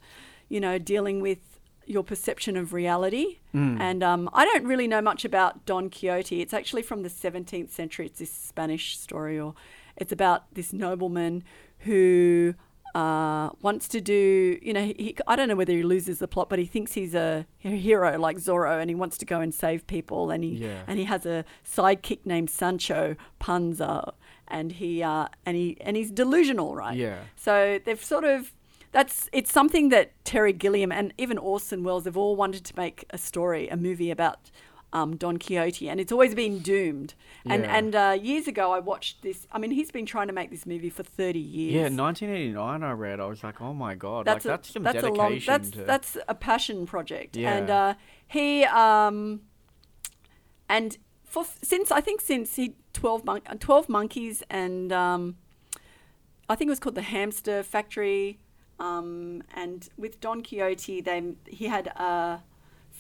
you know, dealing with your perception of reality. And um, I don't really know much about Don Quixote. It's actually from the 17th century. It's this Spanish story, or it's about this nobleman who uh, wants to do, you know, he, I don't know whether he loses the plot, but he thinks he's a hero like Zorro and he wants to go and save people. And he, Yeah. and he has a sidekick named Sancho Panza. And he, uh, and he, and he's delusional, right? Yeah. So they've sort of that's it's something that Terry Gilliam and even Orson Welles have all wanted to make a story, a movie about um, Don Quixote, and it's always been doomed. And Yeah. and uh, years ago, I watched this. I mean, he's been trying to make this movie for thirty years. Yeah, 1989. I read. I was like, oh my god, that's like a, that's some that's a dedication long that's to. that's a passion project. And Yeah. uh, he um, and for since I think since he 12, mon- uh, 12 monkeys and um, I think it was called the Hamster Factory. Um, and with Don Quixote, they he had uh,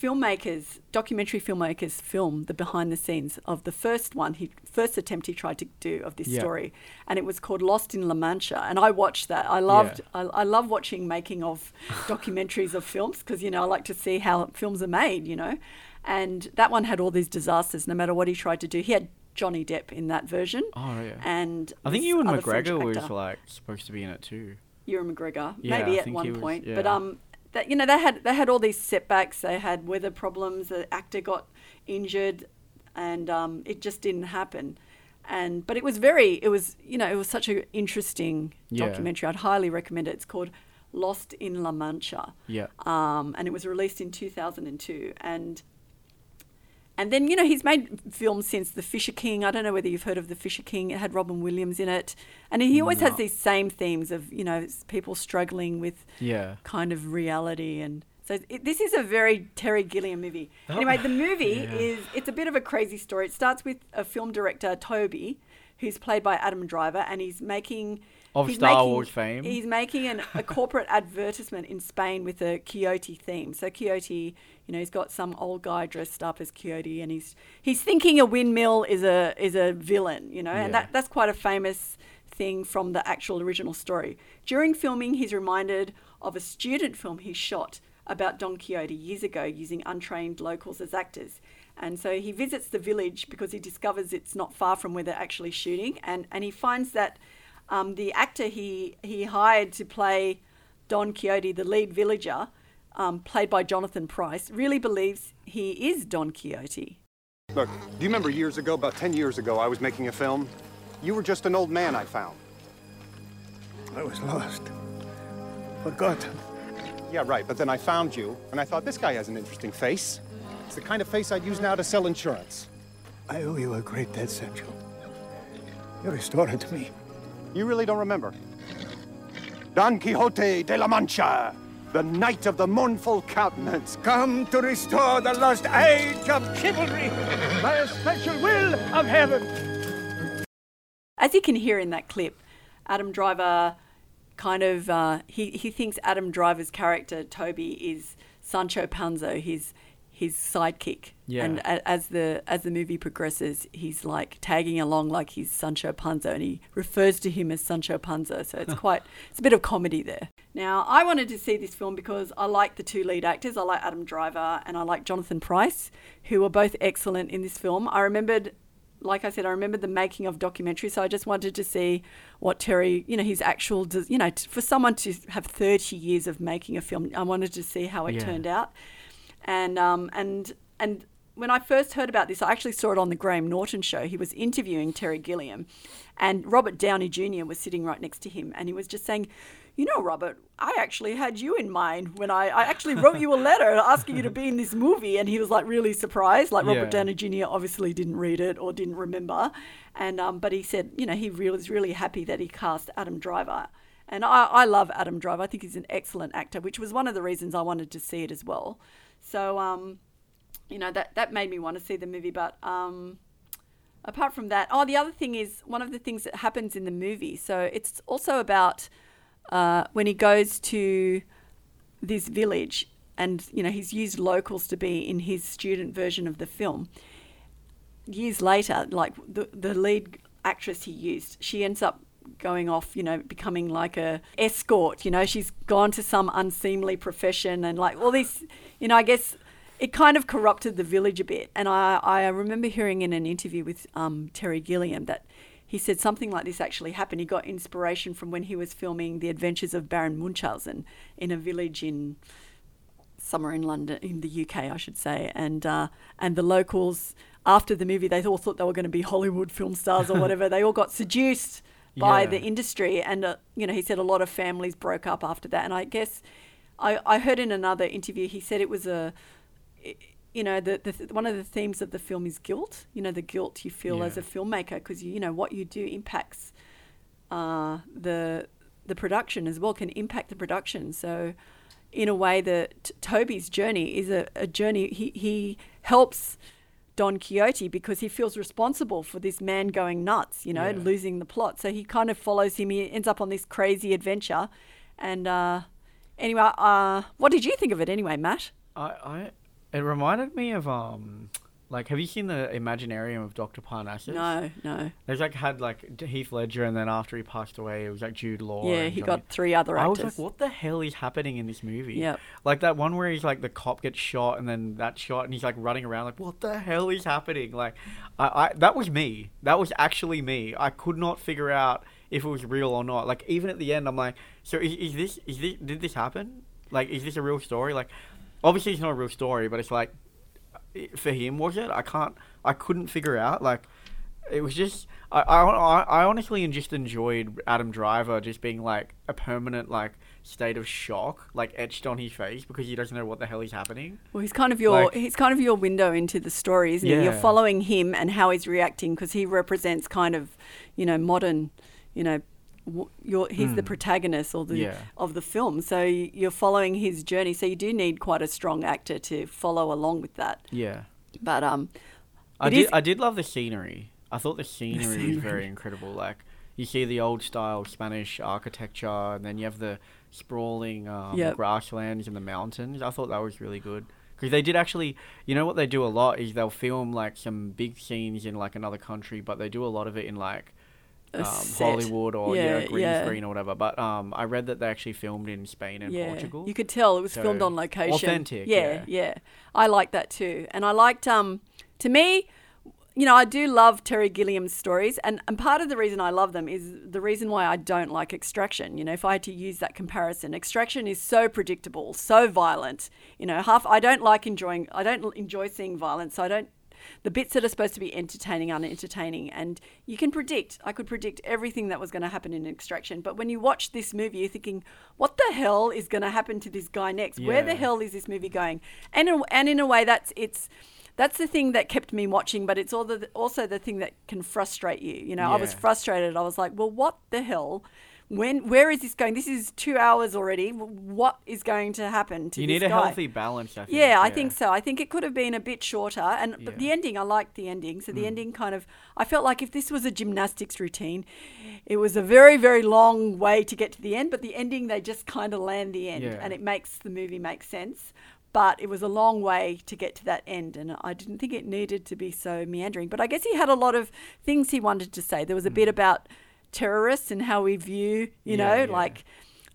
filmmakers, documentary filmmakers, film the behind the scenes of the first one, he first attempt he tried to do of this Yeah. story, and it was called Lost in La Mancha. And I watched that. I loved. Yeah. I, I love watching making of documentaries of films because you know I like to see how films are made. You know, and that one had all these disasters. No matter what he tried to do, he had Johnny Depp in that version. Oh, yeah. And I think Ewan McGregor was like supposed to be in it too. Ewan McGregor, Yeah, maybe I at one was- point. But um, that you know they had they had all these setbacks. They had weather problems. The actor got injured, and um, it just didn't happen. And but it was very it was you know it was such an interesting Yeah. documentary. I'd highly recommend it. It's called Lost in La Mancha. Yeah. Um, and it was released in 2002. And and then you know he's made films since The Fisher King. I don't know whether you've heard of The Fisher King. It had Robin Williams in it, and he always has these same themes of you know people struggling with Yeah. kind of reality and. So it, this is a very Terry Gilliam movie. Oh, Anyway, the movie yeah. is it's a bit of a crazy story. It starts with a film director Toby, who's played by Adam Driver, and he's making Of he's Star making- Wars fame. He's making an, a corporate advertisement in Spain with a Quixote theme. So Quixote, you know, he's got some old guy dressed up as Quixote, and he's he's thinking a windmill is a is a villain, you know, and that that's quite a famous thing from the actual original story. During filming, he's reminded of a student film he shot about Don Quixote years ago using untrained locals as actors. And so he visits the village because he discovers it's not far from where they're actually shooting. And, and he finds that um, the actor he, he hired to play Don Quixote, the lead villager, um, played by Jonathan Pryce, really believes he is Don Quixote. Look, do you remember years ago, about 10 years ago, I was making a film? You were just an old man I found. I was lost. Forgotten. Yeah, right, but then I found you, and I thought this guy has an interesting face. It's the kind of face I'd use now to sell insurance. I owe you a great debt, Sancho. You're restored it to me. You really don't remember? Don Quixote de la Mancha, the knight of the mournful countenance. Come to restore the lost age of chivalry by a special will of heaven. As you can hear in that clip, Adam Driver kind of uh, he he thinks Adam Driver's character Toby is Sancho Panza, his his sidekick. Yeah. And a, as the as the movie progresses, he's like tagging along like he's Sancho Panza, and he refers to him as Sancho Panza. So it's quite it's a bit of comedy there. Now I wanted to see this film because I like the two lead actors. I like Adam Driver and I like Jonathan Pryce, who are both excellent in this film. I remembered like I said, I remember the making of documentary, so I just wanted to see what Terry, you know, his actual, you know, for someone to have 30 years of making a film, I wanted to see how it Yeah. turned out. And um, and and when I first heard about this, I actually saw it on the Graham Norton show. He was interviewing Terry Gilliam, and Robert Downey Jr. was sitting right next to him, and he was just saying, "You know, Robert, I actually had you in mind when I, I actually wrote you a letter asking you to be in this movie." And he was like really surprised. Like Robert Yeah. Downey Jr. obviously didn't read it or didn't remember, and um, but he said, you know, he really was really happy that he cast Adam Driver. And I, I love Adam Driver. I think he's an excellent actor, which was one of the reasons I wanted to see it as well. So, um, you know, that, that made me want to see the movie. But um, apart from that, oh, the other thing is one of the things that happens in the movie. So it's also about uh, when he goes to this village and, you know, he's used locals to be in his student version of the film. Years later, like the, the lead actress he used, she ends up going off, you know, becoming like a escort. You know, she's gone to some unseemly profession and like all these, you know, I guess it kind of corrupted the village a bit. And I, I remember hearing in an interview with um, Terry Gilliam that he said something like this actually happened. He got inspiration from when he was filming The Adventures of Baron Munchausen in a village in somewhere in London, in the UK, I should say, and uh, and the locals after the movie, they all thought they were going to be Hollywood film stars or whatever. they all got seduced by Yeah. the industry, and uh, you know, he said a lot of families broke up after that. And I guess I, I heard in another interview he said it was a you know the, the one of the themes of the film is guilt you know the guilt you feel as a filmmaker because you, you know what you do impacts uh, the the production as well can impact the production so in a way that Toby's journey is a, a journey he, he helps Don Quixote because he feels responsible for this man going nuts, you know, Yeah. losing the plot. So he kind of follows him. He ends up on this crazy adventure. And uh, anyway, uh, what did you think of it anyway, Matt? I, I it reminded me of um like have you seen the Imaginarium of Doctor Parnassus? No, no. There's like had like Heath Ledger, and then after he passed away, it was like Jude Law. yeah, he Johnny- got three other I was actors. like, what the hell is happening in this movie? Yep. Like that one where he's like the cop gets shot and then that shot and he's like running around like, what the hell is happening? Like, I, I that was me. That was actually me. I could not figure out if it was real or not. Like even at the end, I'm like, so is, is this is this did this happen? Like, is this a real story? Like, obviously it's not a real story, but it's like for him was it? I can't. I couldn't figure out. Like, it was just. I, I, I honestly just enjoyed Adam Driver just being like a permanent like state of shock, like etched on his face because he doesn't know what the hell is happening. Well, he's kind of your Like- he's kind of your window into the story, isn't he? You're following him and how he's reacting because he represents kind of, you know, modern, you know, you're he's the protagonist or the Hmm. Yeah. of the film. So you're following his journey. So you do need quite a strong actor to follow along with that. Yeah. But um, I did. is- I did love the scenery. I thought the scenery, scenery. was very incredible. Like you see the old style Spanish architecture, and then you have the sprawling um, Yep. grasslands and the mountains. I thought that was really good because they did actually. You know what they do a lot is they'll film like some big scenes in like another country, but they do a lot of it in like um. Hollywood or yeah, Yeah, green yeah. screen or whatever. But um, I read that they actually filmed in Spain and yeah, Portugal. you could tell it was filmed on location. authentic, Yeah, yeah. I like that too, and I liked um, to me, you know, I do love Terry Gilliam's stories, and and part of the reason I love them is the reason why I don't like Extraction. You know, if I had to use that comparison, Extraction is so predictable, so violent. You know, half I don't like enjoying. I don't enjoy seeing violence. So I don't. The bits that are supposed to be entertaining aren't entertaining, and you can predict. I could predict everything that was going to happen in Extraction, but when you watch this movie, you're thinking, "What the hell is going to happen to this guy next? Where the hell is this movie going?" And in, and in a way, that's it's that's the thing that kept me watching, but it's all the, also the thing that can frustrate you. You know, I was frustrated. I was like, "Well, what the hell?" When where is this going? This is two hours already. What is going to happen to you need a guy? healthy balance. I think. Yeah, I think so. I think it could have been a bit shorter, and but the ending, I liked the ending. So the Mm. ending kind of, I felt like if this was a gymnastics routine, it was a very, very long way to get to the end. But the ending, they just kind of land the end, Yeah. and it makes the movie make sense. But it was a long way to get to that end, and I didn't think it needed to be so meandering. But I guess he had a lot of things he wanted to say. There was a bit about terrorists and how we view, you. Yeah, know, yeah. like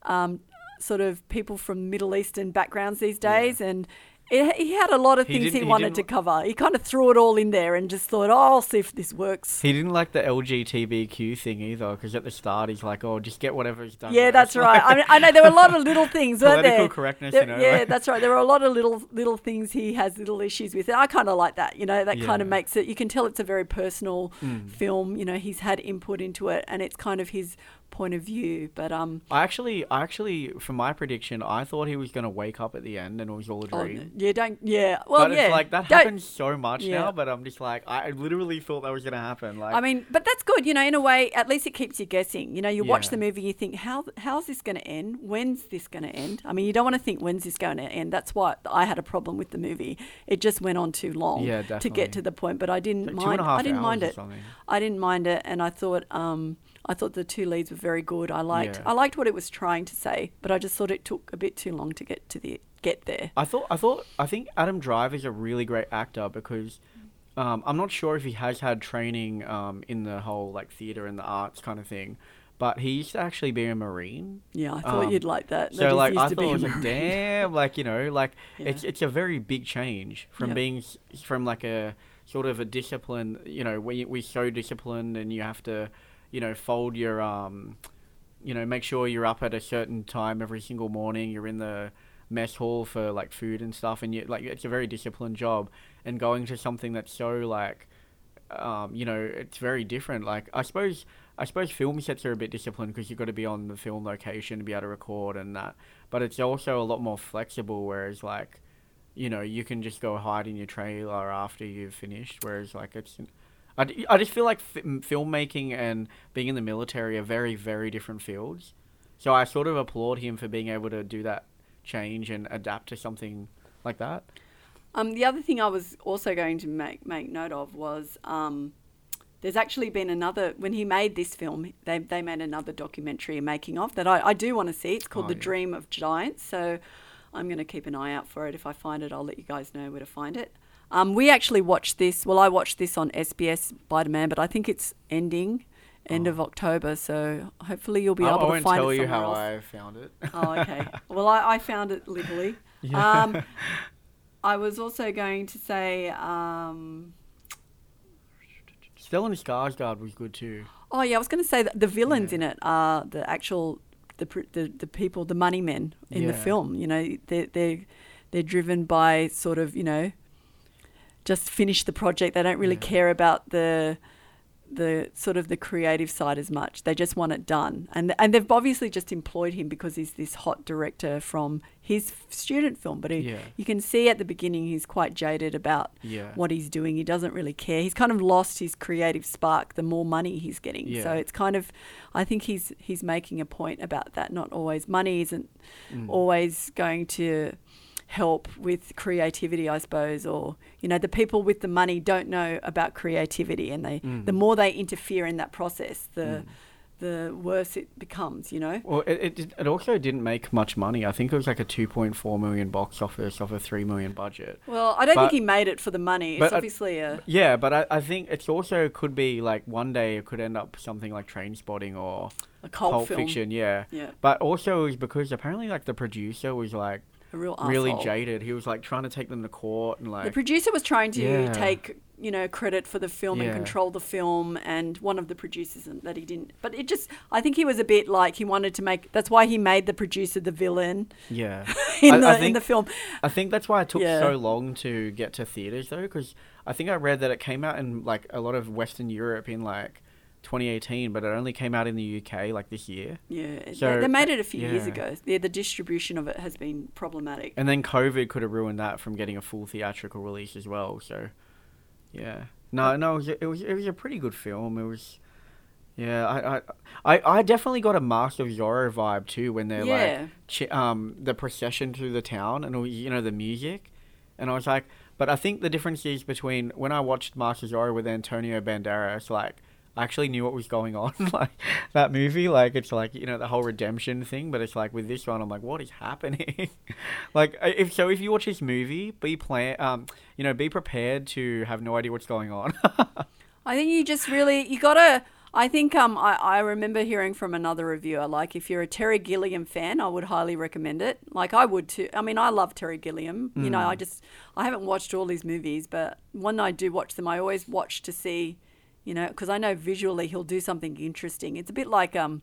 um, sort of people from Middle Eastern backgrounds these days, and it, he had a lot of He things he, he wanted to cover. He kind of threw it all in there and just thought, "Oh, I'll see if this works." He didn't like the LGBTQ thing either, because at the start he's like, "Oh, just get whatever he's done." Yeah, first." that's right. I, mean, I know there were a lot of little things, weren't Political there? correctness, There- you know, Yeah, like- that's right. There were a lot of little little things he has little issues with. And I kind of like that. You know, that kind of makes it. You can tell it's a very personal mm. film. You know, he's had input into it, and it's kind of his point of view. But um, I actually, I actually, for my prediction, I thought he was gonna wake up at the end and it was all a oh, dream. yeah, don't. Yeah, well, but yeah. it's like that don't- happens so much Yeah. now. But I'm just like, I literally thought that was gonna happen. Like, I mean, but that's good, you know. In a way, at least it keeps you guessing. You know, you watch the movie, you think, how how's this going to end? When's this going to end? I mean, you don't want to think when's this going to end. That's why I had a problem with the movie. It just went on too long Yeah, to get to the point. But I didn't Like mind. and a half I didn't mind it. I didn't mind it, and I thought um, I thought the two leads were very good. I liked Yeah. I liked what it was trying to say, but I just thought it took a bit too long to get to the get there. I thought, I thought, I think Adam Driver's a really great actor because um, I'm not sure if he has had training um, in the whole like theater and the arts kind of thing, but he used to actually be a marine. Yeah, I thought Um, you'd like that. So is like I thought was like damn, like you know, like it's Yeah. it's a very big change from Yeah. being from like a sort of a discipline. You know, we we so disciplined, and you have to, you know, fold your um, you know, make sure you're up at a certain time every single morning. You're in the mess hall for like food and stuff, and you like it's a very disciplined job. And going to something that's so like um, you know, it's very different. Like I suppose, I suppose film sets are a bit disciplined because you've got to be on the film location to be able to record and that. But it's also a lot more flexible. Whereas like, you know, you can just go hide in your trailer after you've finished. Whereas like it's, I, I just feel like fi- filmmaking and being in the military are very very different fields. So I sort of applaud him for being able to do that change and adapt to something like that. Um, the other thing I was also going to make make note of was um, there's actually been another when he made this film they, they made another documentary making of that I, I do want to see it's called Oh, the yeah. dream of giants so i'm going to keep an eye out for it if i find it i'll let you guys know where to find it um, we actually watched this well i watched this on sbs on demand but i think it's ending end of october so hopefully you'll be Oh. Able I to find it. I won't tell you how else. I found it. Oh, okay. well, I, I found it legally. Um, I was also going to say, um, Stellan Skarsgård was good too. oh yeah, I was going to say that the villains in it are the actual the the, the people, the money men in the film. You know, they're they're they're driven by sort of you know, just finish the project. They don't really Yeah. care about the the sort of the creative side as much. They just want it done, and and they've obviously just employed him because he's this hot director from his student film. But he, Yeah. you can see at the beginning he's quite jaded about Yeah. what he's doing. He doesn't really care. He's kind of lost his creative spark the more money he's getting. So it's kind of, I think he's he's making a point about that. Not always money isn't Mm. always going to help with creativity, I suppose, or you know, the people with the money don't know about creativity, and they Mm. the more they interfere in that process, the the worse it becomes. You know. Well, it, it it also didn't make much money. I think it was like a 2.4 million box office off a 3 million budget. Well, I don't But- think he made it for the money. It's obviously a Yeah, but I, I think it's also could be like one day it could end up something like Trainspotting or a cult film. Fiction, yeah. Yeah. But also it was because apparently like the producer was like A real really jaded. He was like trying to take them to court and like The producer was trying to Yeah. take, you know, credit for the film and control the film, and one of the producers and- that he didn't. But it just, I think he was a bit like he wanted to make. That's why he made the producer the villain yeah. in I- the I in the film. I think that's why it took Yeah. so long to get to theaters though, because I think I read that it came out in like a lot of Western Europe in like 2018, but it only came out in the UK like this year. Yeah, they- So, they made it a few years ago. Yeah, the distribution of it has been problematic. And then COVID could have ruined that from getting a full theatrical release as well. So, yeah, no, no, it was a, it was, it was a pretty good film. It was, yeah, I, I, I, I definitely got a Mask of Zorro vibe too when they're Yeah. like, ch- um, the procession through the town and all, you know the music, and I was like, but I think the difference is between when I watched Mask of Zorro with Antonio Banderas, like. Actually knew what was going on, like that movie. Like it's like you know the whole redemption thing, but it's like with this one, I'm like, what is happening? like if so, if you watch this movie, be plan, um, you know, be prepared to have no idea what's going on. I think you just really you gotta. I think um I, I remember hearing from another reviewer like if you're a Terry Gilliam fan, I would highly recommend it. Like I would too. I mean, I love Terry Gilliam. You know, I just I haven't watched all his movies, but when I do watch them, I always watch to see, you know, because I know visually he'll do something interesting. It's a bit like um.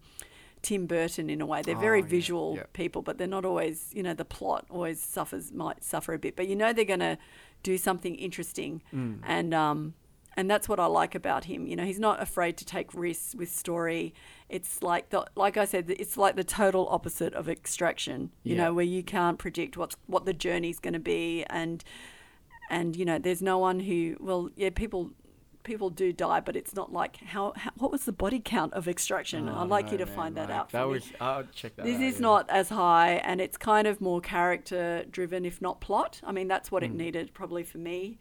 Tim Burton in a way. They're very Oh, yeah, visual yeah. people, but they're not always, you know, the plot always suffers might suffer a bit. But you know they're gonna do something interesting. Mm. And um and that's what I like about him. You know, he's not afraid to take risks with story. It's like the like I said, it's like the total opposite of extraction. You Yeah. know, where you can't predict what's what the journey's going to be, and and you know, there's no one who well, yeah, people people do die, but it's not like how, how what was the body count of extraction? I'd like you to find that out. For Oh, That me. was I'll check that. This out, is yeah. not as high, and it's kind of more character driven, if not plot. I mean, that's what Hmm. it needed probably for me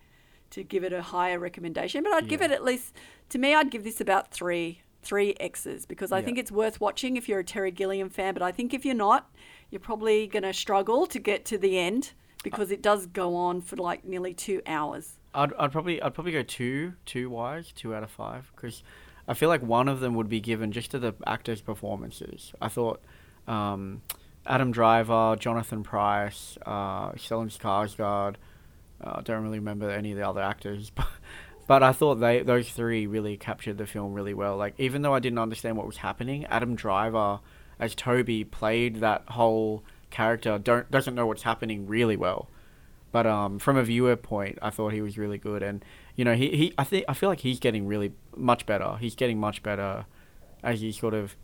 to give it a higher recommendation. But I'd give it at least, to me, I'd give this about three three X's because I Yeah. think it's worth watching if you're a Terry Gilliam fan. But I think if you're not, you're probably going to struggle to get to the end because it does go on for like nearly two hours. I'd, I'd probably I'd probably go two two wise two out of five because I feel like one of them would be given just to the actors' performances. I thought um, Adam Driver, Jonathan Pryce, uh, Stellan Skarsgård. uh, I don't really remember any of the other actors, but but I thought they those three really captured the film really well. Like even though I didn't understand what was happening, Adam Driver as Toby played that whole character don't doesn't know what's happening really well. But um, from a viewer point, I thought he was really good, and you know, he, he I think I feel like he's getting really much better. He's getting much better as he sort of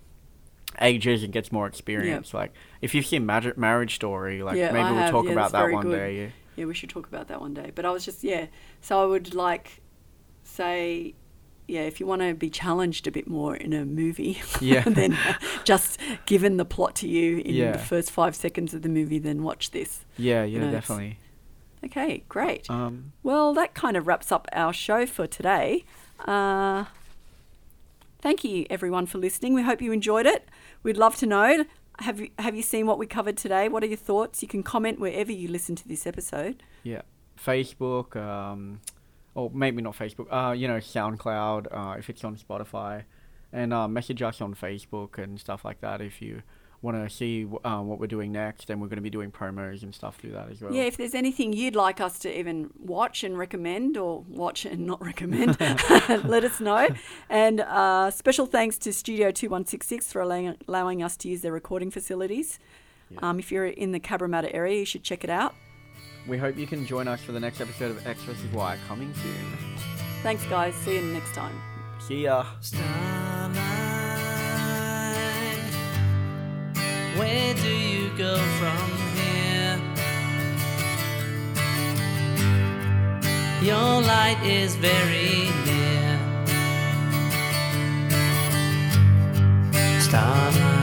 ages and gets more experience. Like if you've seen Marriage, Marriage Story, like Yeah, maybe I we'll have. talk Yeah, about that one good. day. Yeah. Yeah, we should talk about that one day. But I was just yeah. So I would like say yeah, if you want to be challenged a bit more in a movie, Yeah. then just given the plot to you in Yeah. the first five seconds of the movie, then watch this. Yeah, yeah, know, it's- definitely. Okay, great. Um, Well, that kind of wraps up our show for today. Uh, thank you, everyone, for listening. We hope you enjoyed it. We'd love to know have you have you seen what we covered today? What are your thoughts? You can comment wherever you listen to this episode. yeah, Facebook, um, or maybe not Facebook. Uh, you know, SoundCloud. Uh, if it's on Spotify, and uh, message us on Facebook and stuff like that. If you want to see wh- uh, what we're doing next, and we're going to be doing promos and stuff through that as well. Yeah, if there's anything you'd like us to even watch and recommend, or watch and not recommend, let us know. And uh, special thanks to Studio 2166 for allowing, allowing us to use their recording facilities. Um, if you're in the Cabramatta area, you should check it out. We hope you can join us for the next episode of X vs Y coming soon. Thanks, guys. See you next time. See ya. Starlight, where do you go from here? Your light is very near. Starlight.